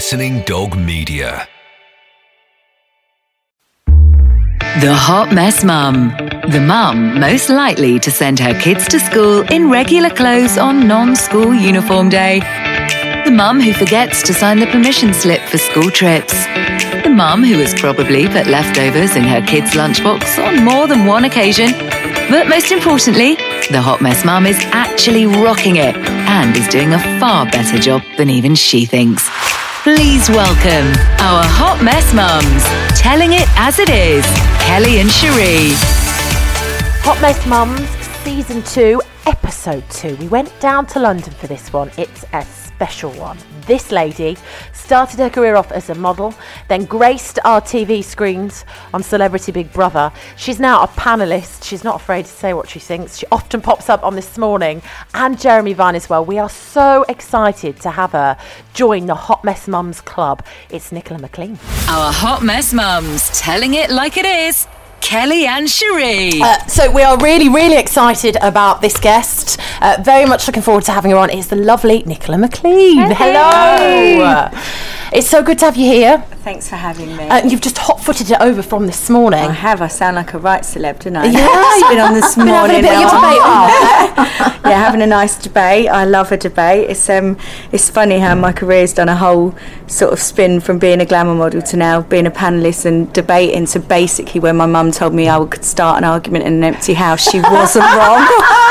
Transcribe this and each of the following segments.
Listening Dog Media. The Hot Mess Mum. The mum most likely to send her kids to school in regular clothes on non school uniform day. The mum who forgets to sign the permission slip for school trips. The mum who has probably put leftovers in her kids' lunchbox on more than one occasion. But most importantly, the Hot Mess Mum is actually rocking it and is doing a far better job than even she thinks. Please welcome our Hot Mess Mums, telling it as it is, Kelly and Sheree. Hot Mess Mums, Season 2, Episode 2. We went down to London for this one. It's a special one. This lady started her career off as a model, then graced our TV screens on Celebrity Big Brother. She's now a panelist. She's not afraid to say what she thinks. She often pops up on This Morning and Jeremy Vine as well. We are so excited to have her join the Hot Mess Mums Club. It's Nicola McLean. Our Hot Mess Mums, telling it like it is, Kelly and Sheree. Uh, so we are really, really excited about this guest. Uh, very much looking forward to having her on. It's the lovely Nicola McLean. Hello. It's so good to have you here. Thanks for having me. Uh, you've just hot-footed it over from this morning. I have. I sound like a right celeb, don't I? Yeah, It's been on this Been having a morning. bit of debate yeah, having a nice debate. I love a debate. It's um, it's funny how my career's done a whole sort of spin from being a glamour model to now being a panelist and debating. So basically, when my mum told me I could start an argument in an empty house, she wasn't wrong.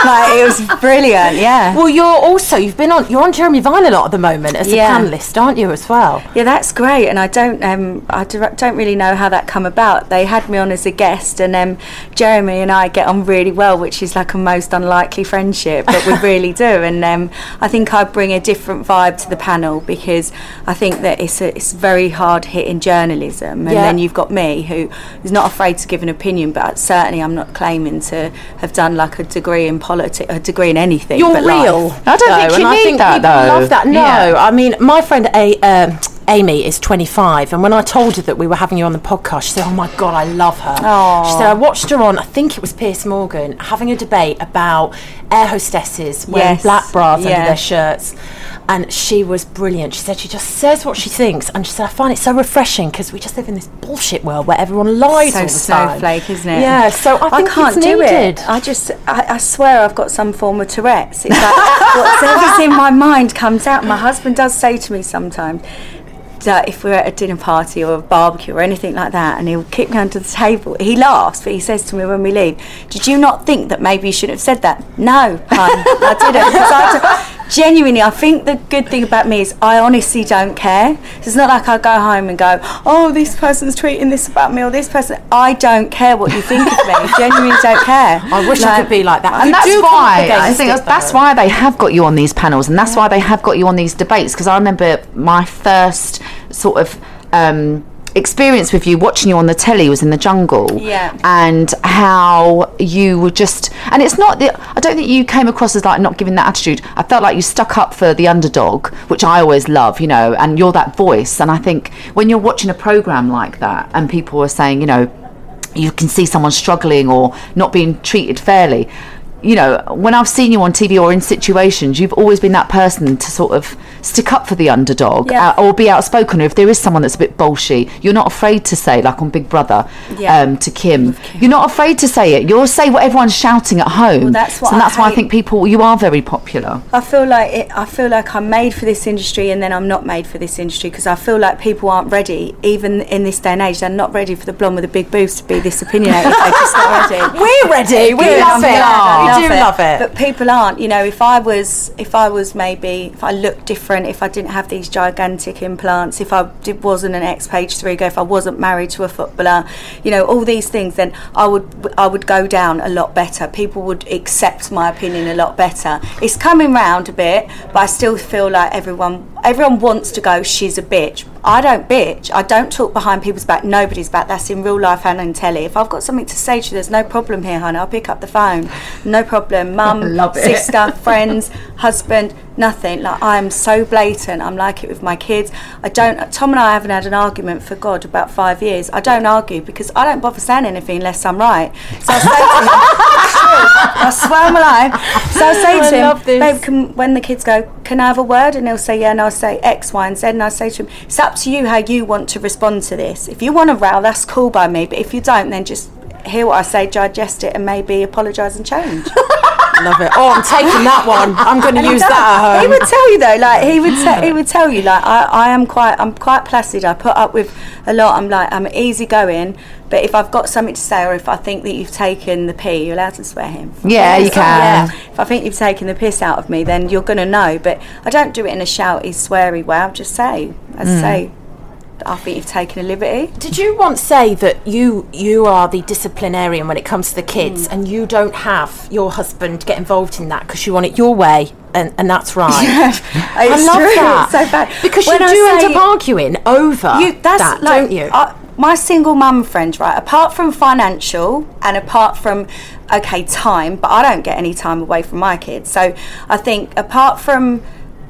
like it was brilliant. Yeah. Well, you're also you've been on you're on Jeremy Vine a lot at the moment as Yeah. a panelist, aren't you, as well? Yeah, that's great, and I don't, um, I don't really know how that come about. They had me on as a guest, and um, Jeremy and I get on really well, which is like a most unlikely friendship, but we really do. And um, I think I bring a different vibe to the panel because I think that it's a, it's very hard hitting journalism, and Yeah. then you've got me who is not afraid to give an opinion, but certainly I'm not claiming to have done like a degree in politics, a degree in anything. You're but real. life. I don't think you and I need think that, people though. Love that. No, Yeah. I mean, my friend A, um, Amy is 25, and when I told her that we were having you on the podcast, she said, "Oh my god, I love her." She said, "I watched her on. I think it was Piers Morgan having a debate about air hostesses wearing Yes. black bras under their shirts." And she was brilliant. She said she just says what she thinks, and she said I find it so refreshing because we just live in this bullshit world where everyone lies so all the time. So snowflake, isn't it? Yeah. So I think can't do it. I just, I, I swear, I've got some form of Tourette's. It's like whatever's in my mind comes out. My husband does say to me sometimes that if we're at a dinner party or a barbecue or anything like that, and he'll kick me under the table, he laughs, but he says to me when we leave, "Did you not think that maybe you shouldn't have said that?" No, hon, I didn't. Genuinely, I think the good thing about me is I honestly don't care. It's not like I go home and go, "Oh, this person's tweeting this about me," or this person. I don't care what you think of me. genuinely don't care. I wish I could be like that. and that's do come up why I think that's, that's why they have got you on these panels, and that's why they have got you on these debates. Because I remember my first sort of um, experience with you watching you on the telly was in the jungle, Yeah. and how you were just. And it's not that I don't think you came across as like not giving that attitude. I felt like you stuck up for the underdog, which I always love, you know, and you're that voice. And I think when you're watching a program like that, and people are saying, you know you can see someone struggling or not being treated fairly. You know, when I've seen you on TV or in situations, you've always been that person to sort of stick up for the underdog Yeah. uh, or be outspoken. Or if there is someone that's a bit bolshy, you're not afraid to say, like on Big Brother Yeah. um, to Kim, you're not afraid to say it. You'll say what everyone's shouting at home. Well, that's what so I that's why I think people, you are very popular. I feel like it, I feel like I'm made for this industry, and then I'm not made for this industry because I feel like people aren't ready, even in this day and age. They're not ready for the blonde with the big boobs to be this opinionated. They're just not ready. We're ready. We love it. I do love it. But people aren't. You know, if I was, if I was maybe, if I looked different, if I didn't have these gigantic implants, if I did, wasn't an ex page three go, if I wasn't married to a footballer, you know, all these things, then I would, I would go down a lot better. People would accept my opinion a lot better. It's coming round a bit, but I still feel like everyone, everyone wants to go. She's a bitch. I don't bitch. I don't talk behind people's back. Nobody's back. That's in real life and in telly. If I've got something to say to you, there's no problem here, honey. I'll pick up the phone. No problem. Mum, sister, friends, husband, nothing. Like I'm so blatant. I'm like it with my kids. I don't. Tom and I haven't had an argument for God about five years. I don't argue because I don't bother saying anything unless I'm right. So I say to him, I swear on my life. So I say I to him, babe, can, when the kids go, can I have a word? And he'll say, yeah, and I'll say X, Y, and Z. And I say to him, it's up to you how you want to respond to this. If you want to row, that's cool by me. But if you don't, then just hear what I say, digest it, and maybe apologise and change. Love it. Oh, I'm taking that one. I'm going to use does. that at home. He would tell you though, like he would te- he would tell you, like I, I am quite I'm quite placid. I put up with a lot. I'm like I'm easygoing, but if I've got something to say or if I think that you've taken the pee, you're allowed to swear him. Yeah, you can. Yeah. If I think you've taken the piss out of me, then you're gonna know. But I don't do it in a shouty, sweary way. I'll just say, I Hmm. say, I think you've taken a liberty. Did you once say that you you are the disciplinarian when it comes to the kids, Mm. and you don't have your husband get involved in that because you want it your way, and, and that's right. I It's love true, that it's so bad. because When you I do end up arguing over you that's that, like don't you? I- my single mum friend right apart from financial and apart from okay time but i don't get any time away from my kids so i think apart from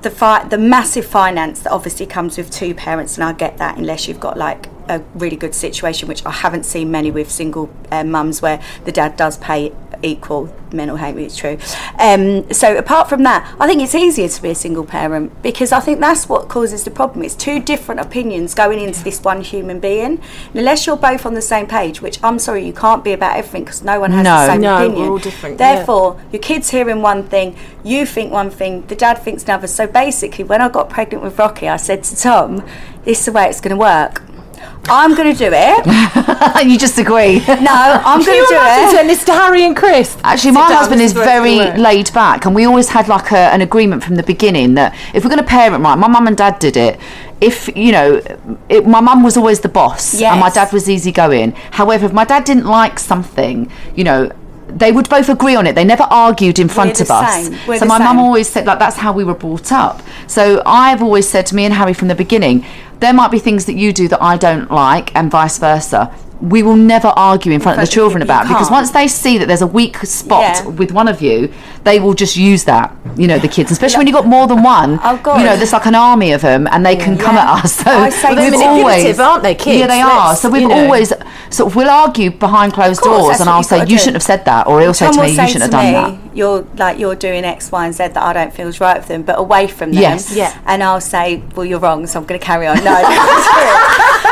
the fi- the massive finance that obviously comes with two parents and i get that unless you've got like a really good situation which i haven't seen many with single uh, mums where the dad does pay equal men mental health it's true. Um, so apart from that i think it's easier to be a single parent because i think that's what causes the problem. It's two different opinions going into this one human being. And unless you're both on the same page which i'm sorry you can't be about everything because no one has No. the same No, we're all different, yeah. therefore your kids hearing one thing you think one thing the dad thinks another. So basically when i got pregnant with rocky i said to tom this is the way it's going to work i'm going to do it you just agree. no i'm going to do it doing this to Harry and Chris? Actually, my husband is the way it's very laid back, and we always had like a, an agreement from the beginning that if we're going to parent right, my mum and dad did it. If you know, it, my mum was always the boss, and my dad was easygoing. However, if my dad didn't like something, you know. They would both agree on it. They never argued in front the of us. same. We're so the my mum always said like that's how we were brought up. So I've always said to me and Harry from the beginning, there might be things that you do that I don't like, and vice versa. We will never argue in front, of the children about it because once they see that there's a weak spot Yeah. with one of you, they will just use that. You know, the kids, especially when you've got more than one. Oh, God. You know, there's like an army of them, and they can come Yeah. at us. So I say they're we've manipulative, always, aren't they, kids? Yeah, they are. Let's- So we've you know. always sort of we'll argue behind closed course, doors, that's and what I'll you've say gotta you do. shouldn't have said that, or he'll say Tom to will me you say shouldn't have done that. You're like you're doing X, Y, and Z that I don't feel is right with them, but away from them. Yes. Yeah. And I'll say, well, you're wrong, so I'm going to carry on. No,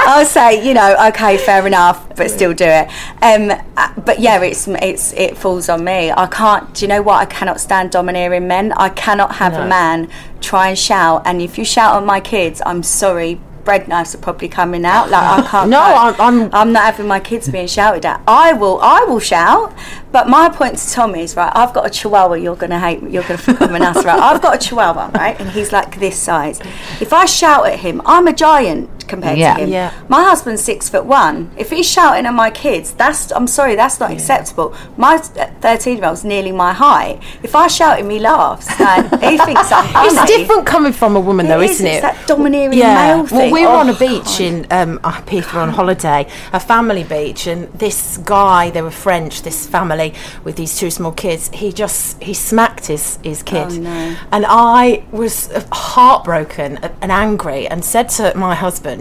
I'll say, you know, okay, fair enough, but still do it. Um, uh, but yeah, it's it's it falls on me. I can't. Do you know what? I cannot stand domineering men. I cannot have No. a man try and shout. And if you shout at my kids, I'm sorry. Bread knives are probably coming out. Like I can't. No, cope. I'm- I'm- I'm not having my kids being shouted at. I will, I will shout. But my point to Tommy is right. I've got a Chihuahua. You're gonna hate. me. You're gonna think I'm an right? I've got a Chihuahua, right, and he's like this size. If I shout at him, I'm a giant compared Yeah. to him. Yeah. My husband's six foot one. If he's shouting at my kids, that's I'm sorry, that's not acceptable. My thirteen year old's nearly my height. If I shout at him, he laughs. Like, he thinks I'm funny. It's different coming from a woman, though, It is, isn't it's it? that domineering yeah. male thing. Well, we were Oh, on a beach in um, Perth, we were on holiday, a family beach, and this guy, they were French, this family with these two small kids. He just he smacked his his kid, Oh, no. and I was uh, heartbroken and angry, and said to my husband.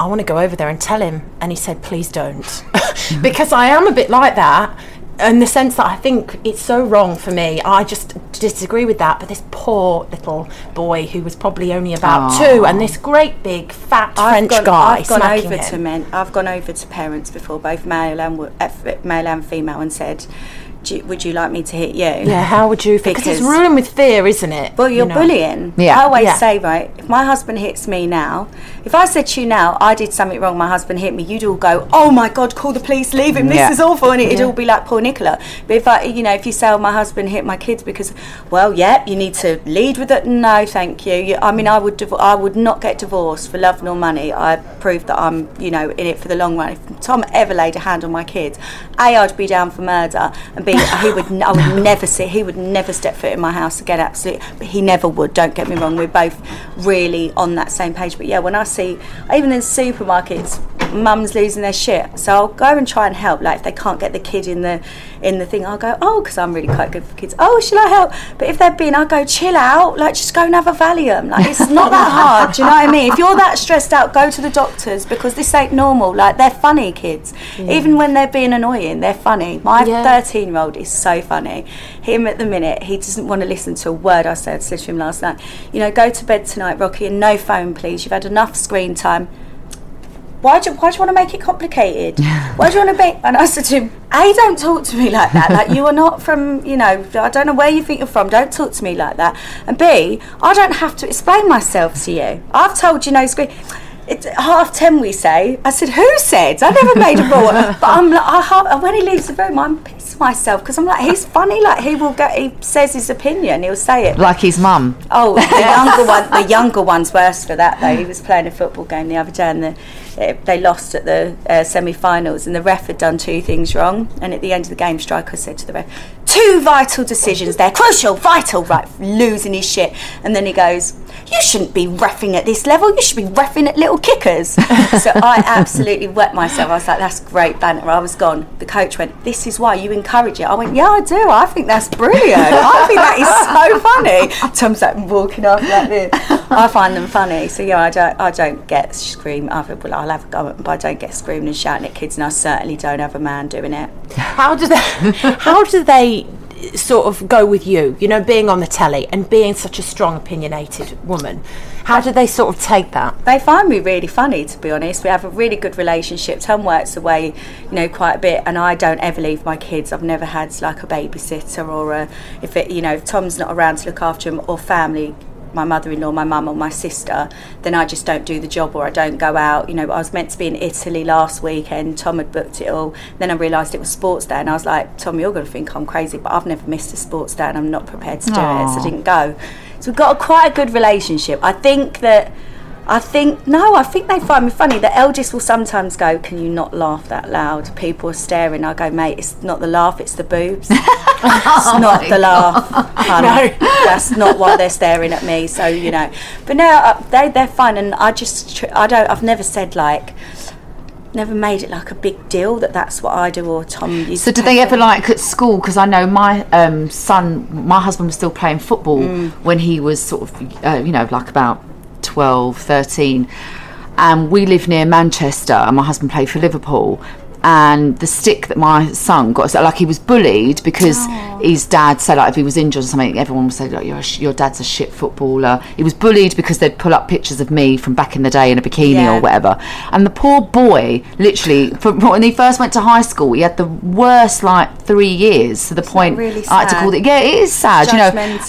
I want to go over there and tell him. And he said, please don't. because I am a bit like that in the sense that I think it's so wrong for me. I just disagree with that. But this poor little boy who was probably only about two, and this great big fat French gone, guy I've gone over him. to men. I've gone over to parents before, both male and uh, male and female, and said, you, "Would you like me to hit you?" Yeah, how would you? Because it's ruined with fear, isn't it? Well, you're You know? bullying. Yeah. I always Yeah. say, right, if my husband hits me now, if I said to you now, I did something wrong, my husband hit me, you'd all go, oh my God, call the police, leave him, this is awful. And it'd all be like poor Nicola. But if I, you know, if you say, oh, my husband hit my kids because, well, yeah, you need to lead with it. No, thank you. you I mean, I would, div- I would not get divorced for love nor money. I proved that I'm, you know, in it for the long run. If Tom ever laid a hand on my kids, A, I'd be down for murder, and B, he would, n- I would never see, he would never step foot in my house again, absolutely. But he never would, don't get me wrong. We're both really on that same page. But yeah, when I see, even in supermarkets, mums losing their shit. So I'll go and try and help. Like if they can't get the kid in the in the thing, I'll go, oh, because I'm really quite good for kids. Oh, shall I help? But if they're being, I'll go, chill out. Like just go and have a Valium. Like it's not that hard. Do you know what I mean? If you're that stressed out, go to the doctors because this ain't normal. Like they're funny kids. Even when they're being annoying, they're funny. My Yeah. 13 year old is so funny. Him at the minute, he doesn't want to listen to a word I said, said to him last night. You know, go to bed tonight, Rocky, and no phone, please. You've had enough screen time. Why do, why do you want to make it complicated? Why do you want to be? And I said to him, A, don't talk to me like that. Like, you are not from, you know, I don't know where you think you're from. Don't talk to me like that. And B, I don't have to explain myself to you. I've told you no screen. It's half ten, we say. I said, who said? I never made a rule. but I'm like, I ha- when he leaves the room, I'm pissed myself because I'm like, he's funny. Like, he will go, he says his opinion, he'll say it. Like his mum. Oh, the younger one. The younger one's worse for that though. He was playing a football game the other day, and the, eh, they lost at the uh, semi-finals, and the ref had done two things wrong. And at the end of the game, striker said to the ref, two vital decisions there, crucial, vital, right, losing his shit. And then he goes, "You shouldn't be refing at this level. You should be refing at little kickers." so I absolutely wet myself. I was like, "That's great banter." I was gone. The coach went, "This is why you encourage it." I went, "Yeah, I do. I think that's brilliant. I think that is so funny." Tom's like walking off like this. I find them funny. So yeah, I don't, I don't get scream. Either, well, I'll have a go, but I don't get screaming and shouting at kids, and I certainly don't have a man doing it. How do they? How do they sort of go with you? You know, being on the telly and being such a strong, opinionated woman. How do they sort of take that? they find me really funny to be honest we have a really good relationship tom works away you know quite a bit and i don't ever leave my kids i've never had like a babysitter or a if it you know if tom's not around to look after him or family my mother-in-law my mum or my sister then i just don't do the job or i don't go out. You know i was meant to be in italy last weekend. Tom had booked it all. Then i realised it was sports day and i was like tom you're going to think i'm crazy but i've never missed a sports day and i'm not prepared to do it so i didn't go. So we've got a, quite a good relationship. I think that I think no, I think they find me funny. The eldest will sometimes go, "Can you not laugh that loud? People are staring." I go, "Mate, it's not the laugh, it's the boobs. it's not the laugh, honey. That's not why they're staring at me." So you know, but no, uh, they they're fine, and I just I don't. I've never said like. Never made it like a big deal that that's what I do or Tom. used So did they ever like at school? Because I know my um, son, my husband was still playing football Mm. when he was sort of, uh, you know, like about 12, 13. And we live near Manchester, and my husband played for Liverpool. And the stick that my son got, so like he was bullied because his dad said like if he was injured or something, everyone would say like your your dad's a shit footballer. He was bullied because they'd pull up pictures of me from back in the day in a bikini Yeah. or whatever. And the poor boy, literally, from when he first went to high school, he had the worst like three years to the point really I had to call it. Yeah, it is sad, you know.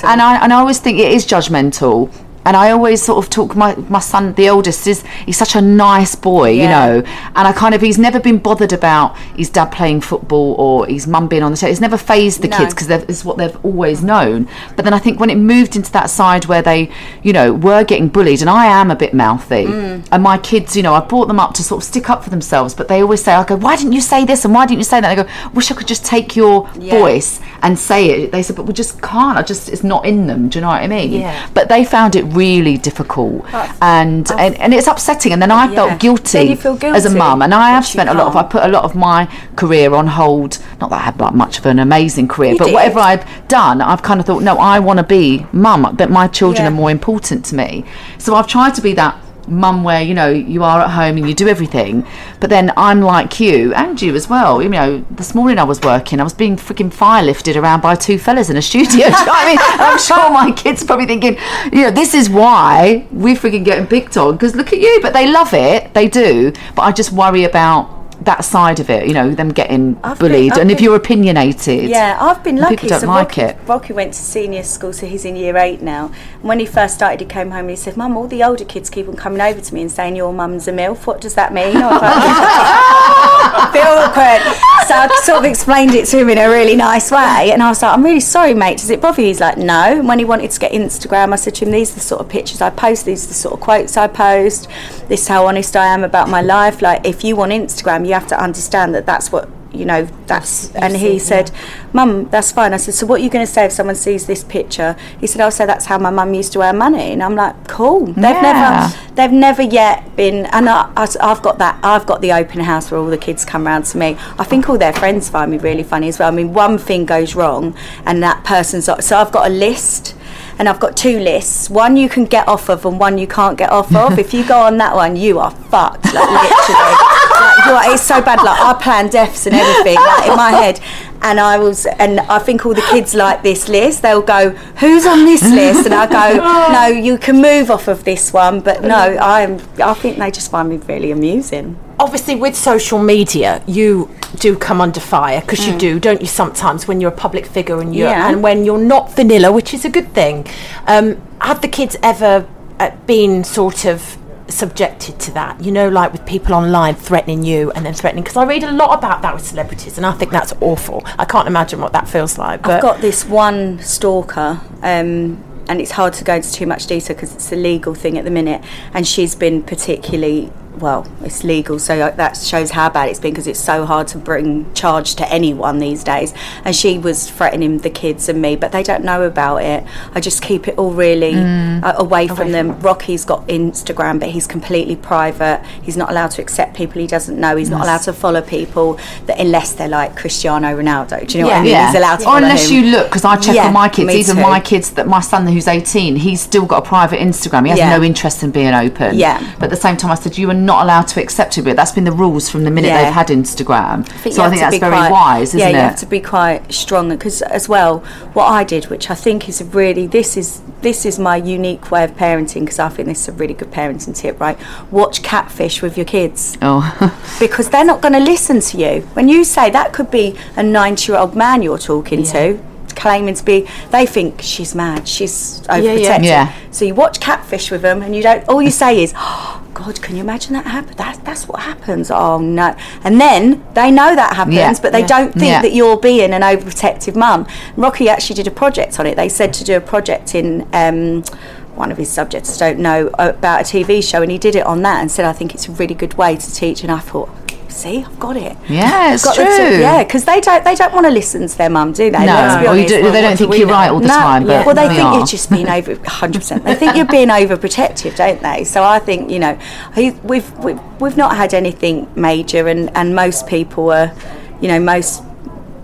And I and I always think it is judgmental. And I always sort of talk my my son, the oldest, is he's such a nice boy, you know. And I kind of he's never been bothered about his dad playing football or his mum being on the show. It's never phased the No. kids because it's what they've always known. But then I think when it moved into that side where they, you know, were getting bullied, and I am a bit mouthy, Mm. and my kids, you know, I brought them up to sort of stick up for themselves, but they always say, I go, why didn't you say this and why didn't you say that? And I go, wish I could just take your Yeah. voice and say it. They said, but we just can't. I just it's not in them. Do you know what I mean? Yeah. But they found it really difficult, and, and and it's upsetting. And then I Yeah. felt guilty, feel as a mum, and I have spent a lot of. I put a lot of my career on hold. Not that I had like much of an amazing career, You but did. whatever I've done, I've kind of thought, no, I want to be mum. That my children Yeah. are more important to me. So I've tried to be that mum where you know you are at home and you do everything but then i'm like you and you as well. You know this morning i was working i was being freaking fire lifted around by two fellas in a studio. You know i mean? I'm sure my kids probably thinking you know this is why we're freaking getting picked on because look at you but they love it they do but i just worry about that side of it you know them getting I've bullied I've and if you're opinionated Yeah, I've been lucky. people don't so like Rocky, it Rocky went to senior school, so he's in year eight now. And when he first started, he came home and he said, "Mum, all the older kids keep on coming over to me and saying your mum's a milf. What does that mean?" Bit awkward. So I sort of explained it to him in a really nice way, and I was like, "I'm really sorry, mate. Does it bother you?" He's like, "No." And when he wanted to get Instagram, I said to him, "These are the sort of pictures I post. These are the sort of quotes I post. This is how honest I am about my life. Like, if you want Instagram, you have to understand that that's what." You know, that's. And he said, Mum, that's fine. I said, So what are you going to say if someone sees this picture? He said, oh, I'll say that's how my mum used to earn money. And I'm like, Cool. They've Yeah. never they've never yet been and I, I, have got that I've got the open house where all the kids come round to me I think all their friends find me really funny as well I mean one thing goes wrong and that person's so I've got a list and I've got two lists one you can get off of and one you can't get off of if you go on that one you are fucked like literally like, you are, it's so bad like I plan deaths and everything like in my head. And I was and I think all the kids like this list. They'll go who's on this list? And I go no you can move off of this one. But no I'm I think they just find me really amusing. Obviously with social media you do come under fire because you do don't you sometimes when you're a public figure and you're Yeah. and when you're not vanilla which is a good thing. Um, have the kids ever uh, been sort of subjected to that you know like with people online threatening you and then threatening because i read a lot about that with celebrities and i think that's awful. I can't imagine what that feels like but I've got this one stalker, um, and it's hard to go into too much detail because it's a legal thing at the minute, and she's been particularly well, it's legal, so that shows how bad it's been because it's so hard to bring charge to anyone these days. And she was threatening the kids and me, but they don't know about it. I just keep it all really uh, away from them. Rocky's got Instagram, but he's completely private. He's not allowed to accept people he doesn't know. He's not allowed to follow people that unless they're like Cristiano Ronaldo. Do you know what I mean? Yeah. He's allowed to or unless him. you look, because I check Yeah, on my kids, even too. my kids, that my son who's 18, he's still got a private Instagram. He has Yeah. no interest in being open. Yeah. But at the same time, I said, you are not allowed to accept it. But that's been the rules from the minute Yeah. they've had Instagram. so I think that's very quite- wise, isn't yeah, it? you have to be quite strong because as well, what I did, which I think is really this is this is my unique way of parenting because I think this is a really good parenting tip, right? Watch catfish with your kids oh. because they're not going to listen to you when you say that could be a ninety-year-old man you're talking to. Claiming to be, they think she's mad. She's overprotective. Yeah. So you watch catfish with them, and you don't. All you say is, oh, "God, can you imagine that happen? That's that's what happens." Oh no! And then they know that happens, Yeah. but they Yeah. don't think Yeah. that you're being an overprotective mum. Rocky actually did a project on it. They said to do a project in. Um, one of his subjects, I don't know, about a TV show, and he did it on that and said, I think it's a really good way to teach. And I thought, see, I've got it. Yeah, it's true. yeah, because they don't they don't want to listen to their mum, do they? No, or you honest. do, they don't think we you're know? right all the No, time. But well, they we think are. you're just being over 100%. They think you're being overprotective, don't they? So I think you know, we've, we've we've not had anything major, and and most people are, you know, most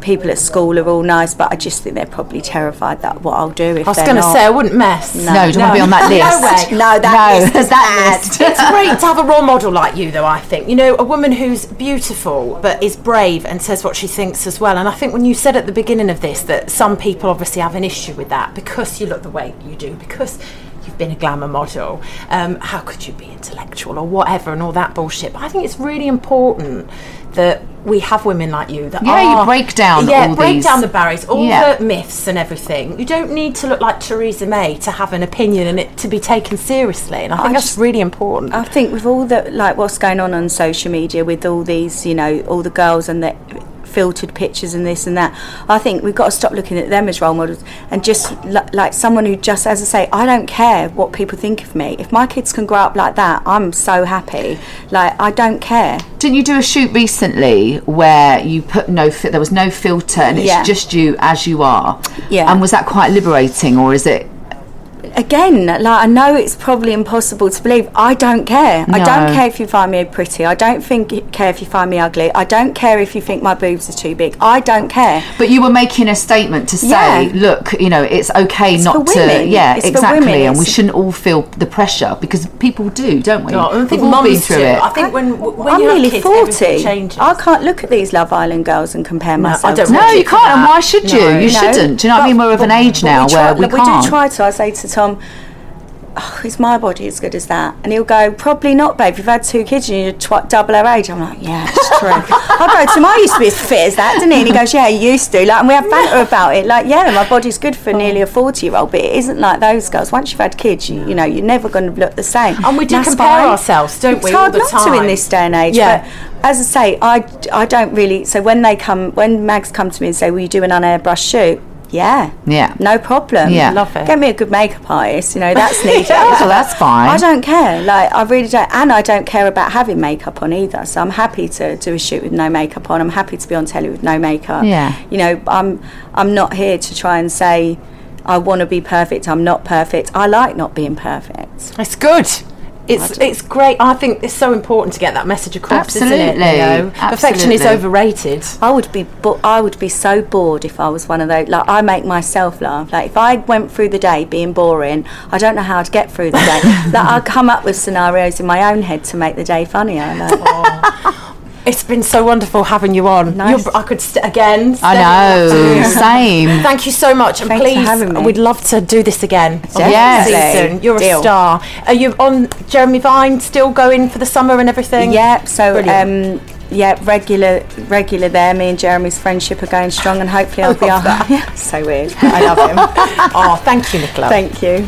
people at school are all nice, but I just think they're probably terrified that what I'll do if I was going to say I wouldn't mess. No, don't want to be on that list. No way. No, that No, list that list. it's great to have a role model like you, though. I think you know a woman who's beautiful but is brave and says what she thinks as well. And I think when you said at the beginning of this that some people obviously have an issue with that because you look the way you do, because you've been a glamour model. Um, how could you be intellectual or whatever and all that bullshit? But I think it's really important that we have women like you that Yeah, you break down yeah break these- down the barriers, all Yeah. the myths and everything. You don't need to look like Theresa May to have an opinion and it to be taken seriously. And I think I that's just- really important. I think with all the like what's going on on social media with all these, you know, all the girls and the filtered pictures and this and that. I think we've got to stop looking at them as role models and just li- like someone who just, as I say, I don't care what people think of me. If my kids can grow up like that, I'm so happy. Like I don't care. Didn't you do a shoot recently where you put no fi- there was no filter and it's Yeah. just you as you are? Yeah. And was that quite liberating or is it? Again, like I know it's probably impossible to believe. I don't care. I don't care if you find me pretty. I don't think care if you find me ugly. I don't care if you think my boobs are too big. I don't care. But you were making a statement to say, Yeah. look, you know, it's okay It's not for to. Yeah, It's for exactly. women. And we shouldn't all feel the pressure because people do, don't we? Oh, I think We've all been through do. it. I think when, when I'm you nearly kids, 40. I can't look at these Love Island girls and compare myself. I don't No, you you can't. And why should you? No. you No. shouldn't. Do you know what I mean? We're of an age now we try, where we can't. We do try to. I say to Tom, oh, is my body as good as that? And he'll go, probably not, babe. You've had two kids and you're tw- double her age. I'm like, yeah, it's true. I go to him, I used to be as fit as that, didn't he? And he goes, yeah, you used to. Like, and we have banter about it. Like, yeah, my body's good for nearly a 40 year old, but it isn't like those girls. Once you've had kids, you, you know, you're never going to look the same. And we do That's compare fine. ourselves, don't it's we, It's hard the not to in this day and age. Yeah. But as I say, I, I don't really. So when they come, when mags come to me and say, "Will you do an unairbrushed shoot?" Yeah. Yeah. No problem. Yeah. Love it. Get me a good makeup artist. You know that's needed. Oh, that's fine. I don't care. Like I really don't, and I don't care about having makeup on either. So I'm happy to do a shoot with no makeup on. I'm happy to be on telly with no makeup. Yeah. You know, I'm I'm not here to try and say I want to be perfect. I'm not perfect. I like not being perfect. It's good. It's it's great. I think it's so important to get that message across, isn't it? Absolutely. You know? Perfection is overrated. I would be, bo- I would be so bored if I was one of those. Like I make myself laugh. Like if I went through the day being boring, I don't know how to get through the day. like I come up with scenarios in my own head to make the day funnier. Like, It's been so wonderful having you on. Nice. You're, I could st- again. I know. Same. Thank you so much, and Thanks for please, having me. we'd love to do this again. Yes. season. You're a star. Are you on Jeremy Vine still going for the summer and everything? yeah. So Brilliant. um, yeah, regular, regular there. Me and Jeremy's friendship are going strong, and hopefully I'll be on. Yeah, so weird. I love him. Oh, thank you, Nicola. Thank you.